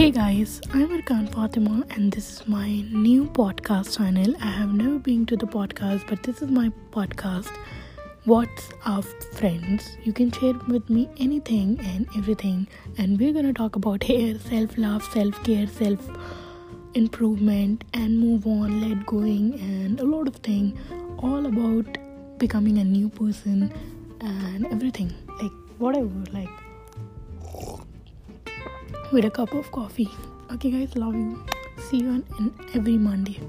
Hey guys, I'm Arkan Fatima and this is my new podcast channel. I have never been to the podcast, but this is my podcast. What's up, friends? You can share with me anything and everything, and we're gonna talk about hair, self love, self care, self improvement, and move on, let going, and a lot of things all about becoming a new person and everything like whatever, like with a cup of coffee. Okay, guys, love you. See you on every Monday.